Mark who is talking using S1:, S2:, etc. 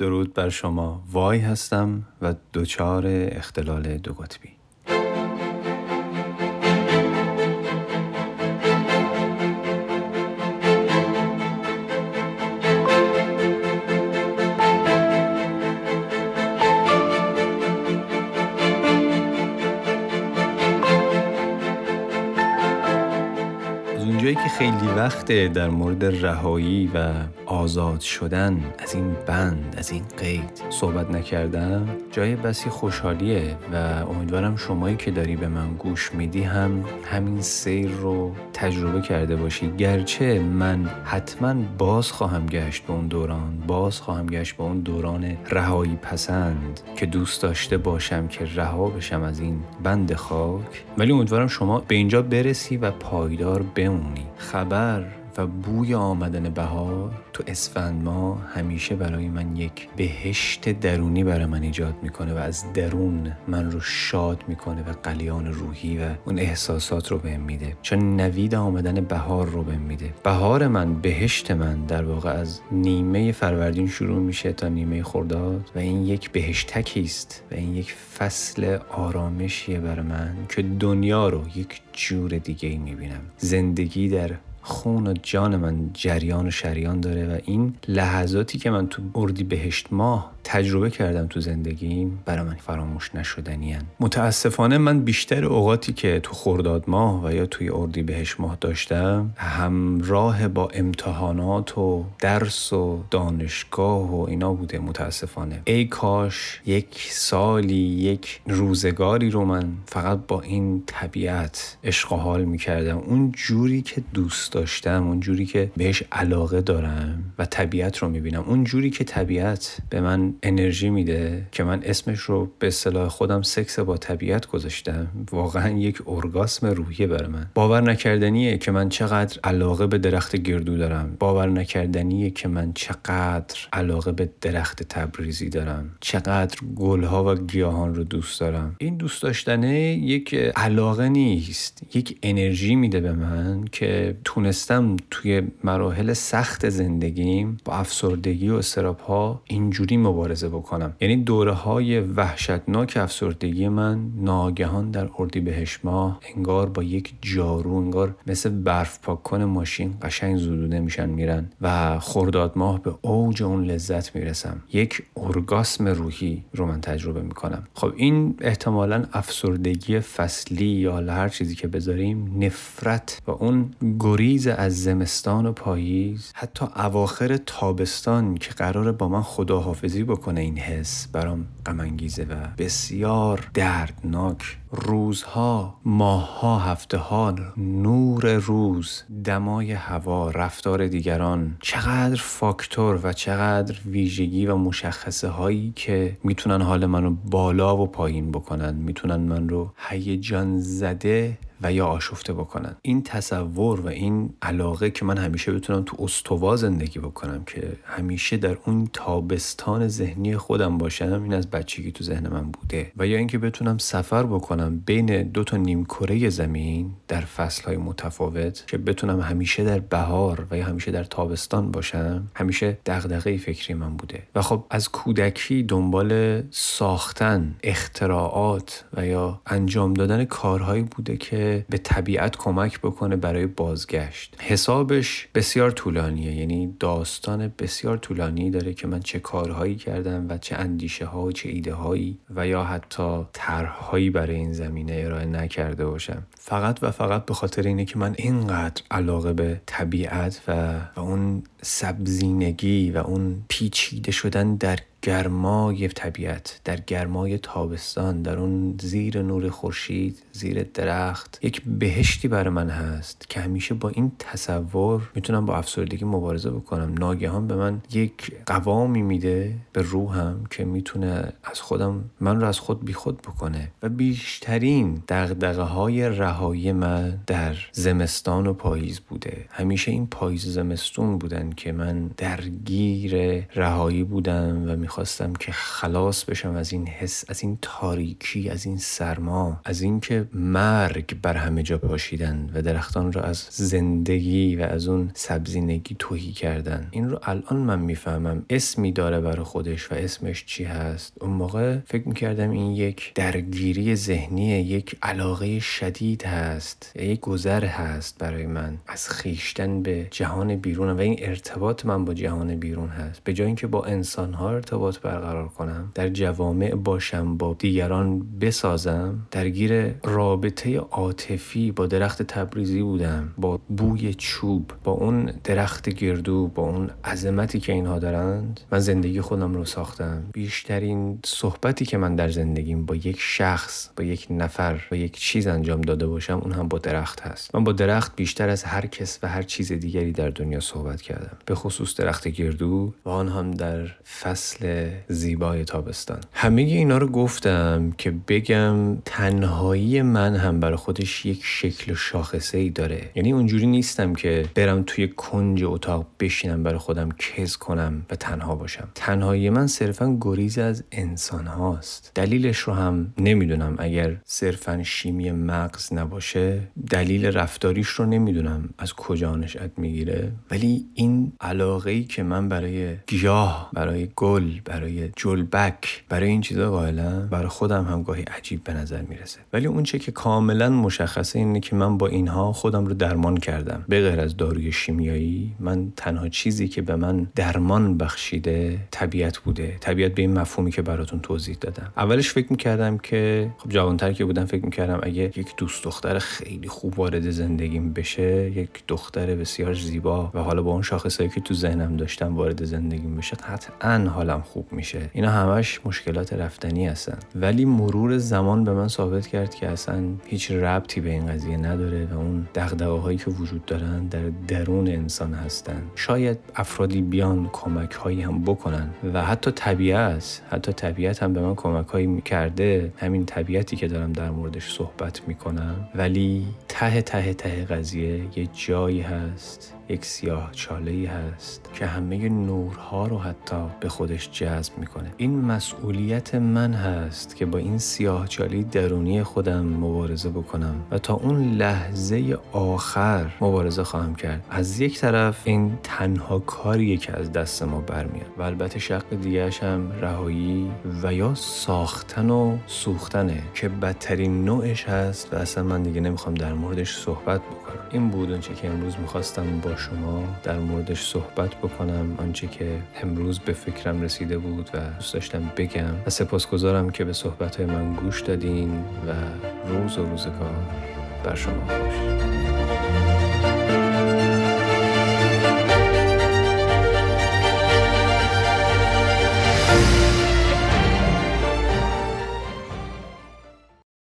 S1: درود بر شما. وای هستم و دچار اختلال دو قطبی. خیلی وقته در مورد رهایی و آزاد شدن از این بند از این قید صحبت نکردم. جای بسی خوشحالیه و امیدوارم شمایی که داری به من گوش میدی هم همین سیر رو تجربه کرده باشی. گرچه من حتما باز خواهم گشت به اون دوران باز خواهم گشت به اون دوران رهایی پسند که دوست داشته باشم که رها بشم از این بند خاک. ولی امیدوارم شما به اینجا برسی و پایدار بمونی. خبر. و بوی آمدن بهار تو اسفند ما همیشه برای من یک بهشت درونی برای من ایجاد می‌کنه و از درون من رو شاد می‌کنه و قلیان روحی و اون احساسات رو بهم میده. چون نوید آمدن بهار رو بهم میده. بهار من بهشت من در واقع از نیمه فروردین شروع میشه تا نیمه خرداد و این یک بهشتکی است و این یک فصل آرامشیه برای من که دنیا رو یک جور دیگه ای می‌بینم. زندگی در خون و جان من جریان و شریان داره و این لحظاتی که من تو اردی بهشت ماه تجربه کردم تو زندگیم برای من فراموش نشدنی متاسفانه من بیشتر اوقاتی که تو خرداد ماه و یا توی اردی بهش ماه داشتم همراه با امتحانات و درس و دانشگاه و اینا بوده متاسفانه. ای کاش یک سالی یک روزگاری رو من فقط با این طبیعت عشق حال می‌کردم. اون جوری که دوست داشتم اون جوری که بهش علاقه دارم و طبیعت رو می‌بینم. اون جوری که طبیعت به من انرژی میده که من اسمش رو به اصطلاح خودم سکس با طبیعت گذاشتم. واقعا یک ارگاسم روحیه برای من. باور نکردنیه که من چقدر علاقه به درخت گردو دارم. باور نکردنیه که من چقدر علاقه به درخت تبریزی دارم. چقدر گلها و گیاهان رو دوست دارم. این دوست داشتنه یک علاقه نیست. یک انرژی میده به من که تونستم توی مراحل سخت زندگیم با افسردگی و استراب ها اینجوری مبارزه بکنم. یعنی دوره های وحشتناک افسردگی من ناگهان در اردی بهش ماه انگار با یک جارو انگار مثل برف پاک کن ماشین قشنگ زدوده میشن میرن و خرداد ماه به اوج اون لذت می‌رسم. یک ارگاسم روحی رو من تجربه می‌کنم. خب این احتمالا افسردگی فصلی یا هر چیزی که بذاریم نفرت و اون گریز از زمستان و پاییز حتی اواخر تابستان که قرار با من خداحافظی بکنه این حس برام غمانگیزه و بسیار دردناک. روزها ماهها هفته ها نور روز دمای هوا رفتار دیگران چقدر فاکتور و چقدر ویژگی و مشخصه هایی که می‌تونن حال منو بالا و پایین بکنن. می‌تونن من رو هیجان زده و یا آشفته بکنن. این تصور و این علاقه که من همیشه بتونم تو استوا زندگی بکنم که همیشه در اون تابستان ذهنی خودم باشم این از بچگی تو ذهن من بوده. و یا اینکه بتونم سفر بکنم بین دو تا نیم کره زمین در های متفاوت که بتونم همیشه در بهار و یا همیشه در تابستان باشم همیشه دغدغه فکری من بوده. و خب از کودکی دنبال ساختن اختراعات و یا انجام دادن کارهایی بوده که به طبیعت کمک بکنه برای بازگشت. حسابش بسیار طولانیه یعنی داستان بسیار طولانی داره که من چه کارهایی کردم و چه اندیشه ها و چه ایده هایی و یا حتی طرحهایی برای این زمینه ارائه نکرده باشم. فقط و فقط به خاطر اینه که من اینقدر علاقه به طبیعت و, و اون سبزینگی و اون پیچیده شدن در گرمای طبیعت در گرمای تابستان در اون زیر نور خورشید زیر درخت یک بهشتی برای من هست که همیشه با این تصور می‌تونم با افسردگی مبارزه بکنم. ناگهان به من یک قوامی میده به روحم که می‌تونه از خودم من رو از خود بیخود بکنه و بیشترین دغدغه های رهایی من در زمستان و پاییز بوده. همیشه این پاییز زمستون بودن که من درگیر رهایی بودم و می‌خواستم که خلاص بشم از این حس از این تاریکی از این سرما از اینکه مرگ بر همه جا پاشیدن و درختان را از زندگی و از اون سبزینگی توهی کردن. این رو الان من می‌فهمم اسمی داره برای خودش و اسمش چی هست. اون موقع فکر می‌کردم این یک درگیری ذهنی یک علاقه شدید هست یک گذر هست برای من از خیشتن به جهان بیرون و این ارتباط من با جهان بیرون هست. به جای اینکه با انسان ها ارتباط برقرار کنم در جوامع باشم با دیگران بسازم درگیر رابطه عاطفی با درخت تبریزی بودم با بوی چوب با اون درخت گردو با اون عظمتی که اینها دارند من زندگی خودم رو ساختم. بیشترین صحبتی که من در زندگیم با یک شخص با یک نفر با یک چیز انجام داده باشم اون هم با درخت هست. من با درخت بیشتر از هر کس و هر چیز دیگری در دنیا صحبت کردم. به خصوص درخت گردو و آن هم در فصل زیبای تابستان. همه اینا رو گفتم که بگم تنهایی من هم برای خودش یک شکل شاخصه ای داره. یعنی اونجوری نیستم که برم توی کنج اتاق بشینم برای خودم کز کنم و تنها باشم. تنهایی من صرفا گریز از انسان هاست. دلیلش رو هم نمی‌دونم. اگر صرفا شیمی مغز نباشه دلیل رفتاریش رو نمی‌دونم از کجا نشأت می‌گیره. ولی این علاقه ای که من برای گیاه برای گل برای جلبک برای این چیزا قائلم برای خودم هم گاهی عجیب به نظر می‌رسه. ولی اون چه که کاملا مشخصه اینه که من با اینها خودم رو درمان کردم. به غیر از داروی شیمیایی من تنها چیزی که به من درمان بخشیده طبیعت بوده. طبیعت به این مفهومی که براتون توضیح دادم. اولش فکر می‌کردم که خب جوانتر که بودم فکر می‌کردم اگه یک دوست دختر خیلی خوب وارد زندگیم بشه یک دختر بسیار زیبا و حالا با اون شاخصایی که تو ذهنم داشتم وارد زندگیم بشه قطعا حالم خوب میشه. اینا همش مشکلات رفتنی هستن. ولی مرور زمان به من ثابت کرد که اصلا هیچ ربطی به این قضیه نداره و اون دغدغه هایی که وجود دارن در درون انسان هستن. شاید افرادی بیان کمک هایی هم بکنن و حتی طبیعت حتی طبیعت هم به من کمک هایی کرده همین طبیعتی که دارم در موردش صحبت می‌کنم. ولی ته ته ته قضیه یه جایی هست یک سیاه چاله ای هست که همه نورها رو حتی به خودش جذب می‌کنه. این مسئولیت من هست که با این سیاه چاله درونی خودم مبارزه بکنم و تا اون لحظه آخر مبارزه خواهم کرد. از یک طرف این تنها کاریه که از دست ما برمیاد و البته شق دیگهش هم رهایی و یا ساختن و سوختنه که بدترین نوعش هست و اصلا من دیگه نمی‌خوام در موردش صحبت بکنم. این بود اونچه که امروز می‌خواستم با شما در موردش صحبت بکنم. آنچه که امروز به فکرم رسیده بود و دوست داشتم بگم و سپاسگزارم که به صحبت من گوش دادین و روز و روزگار بر شما خوش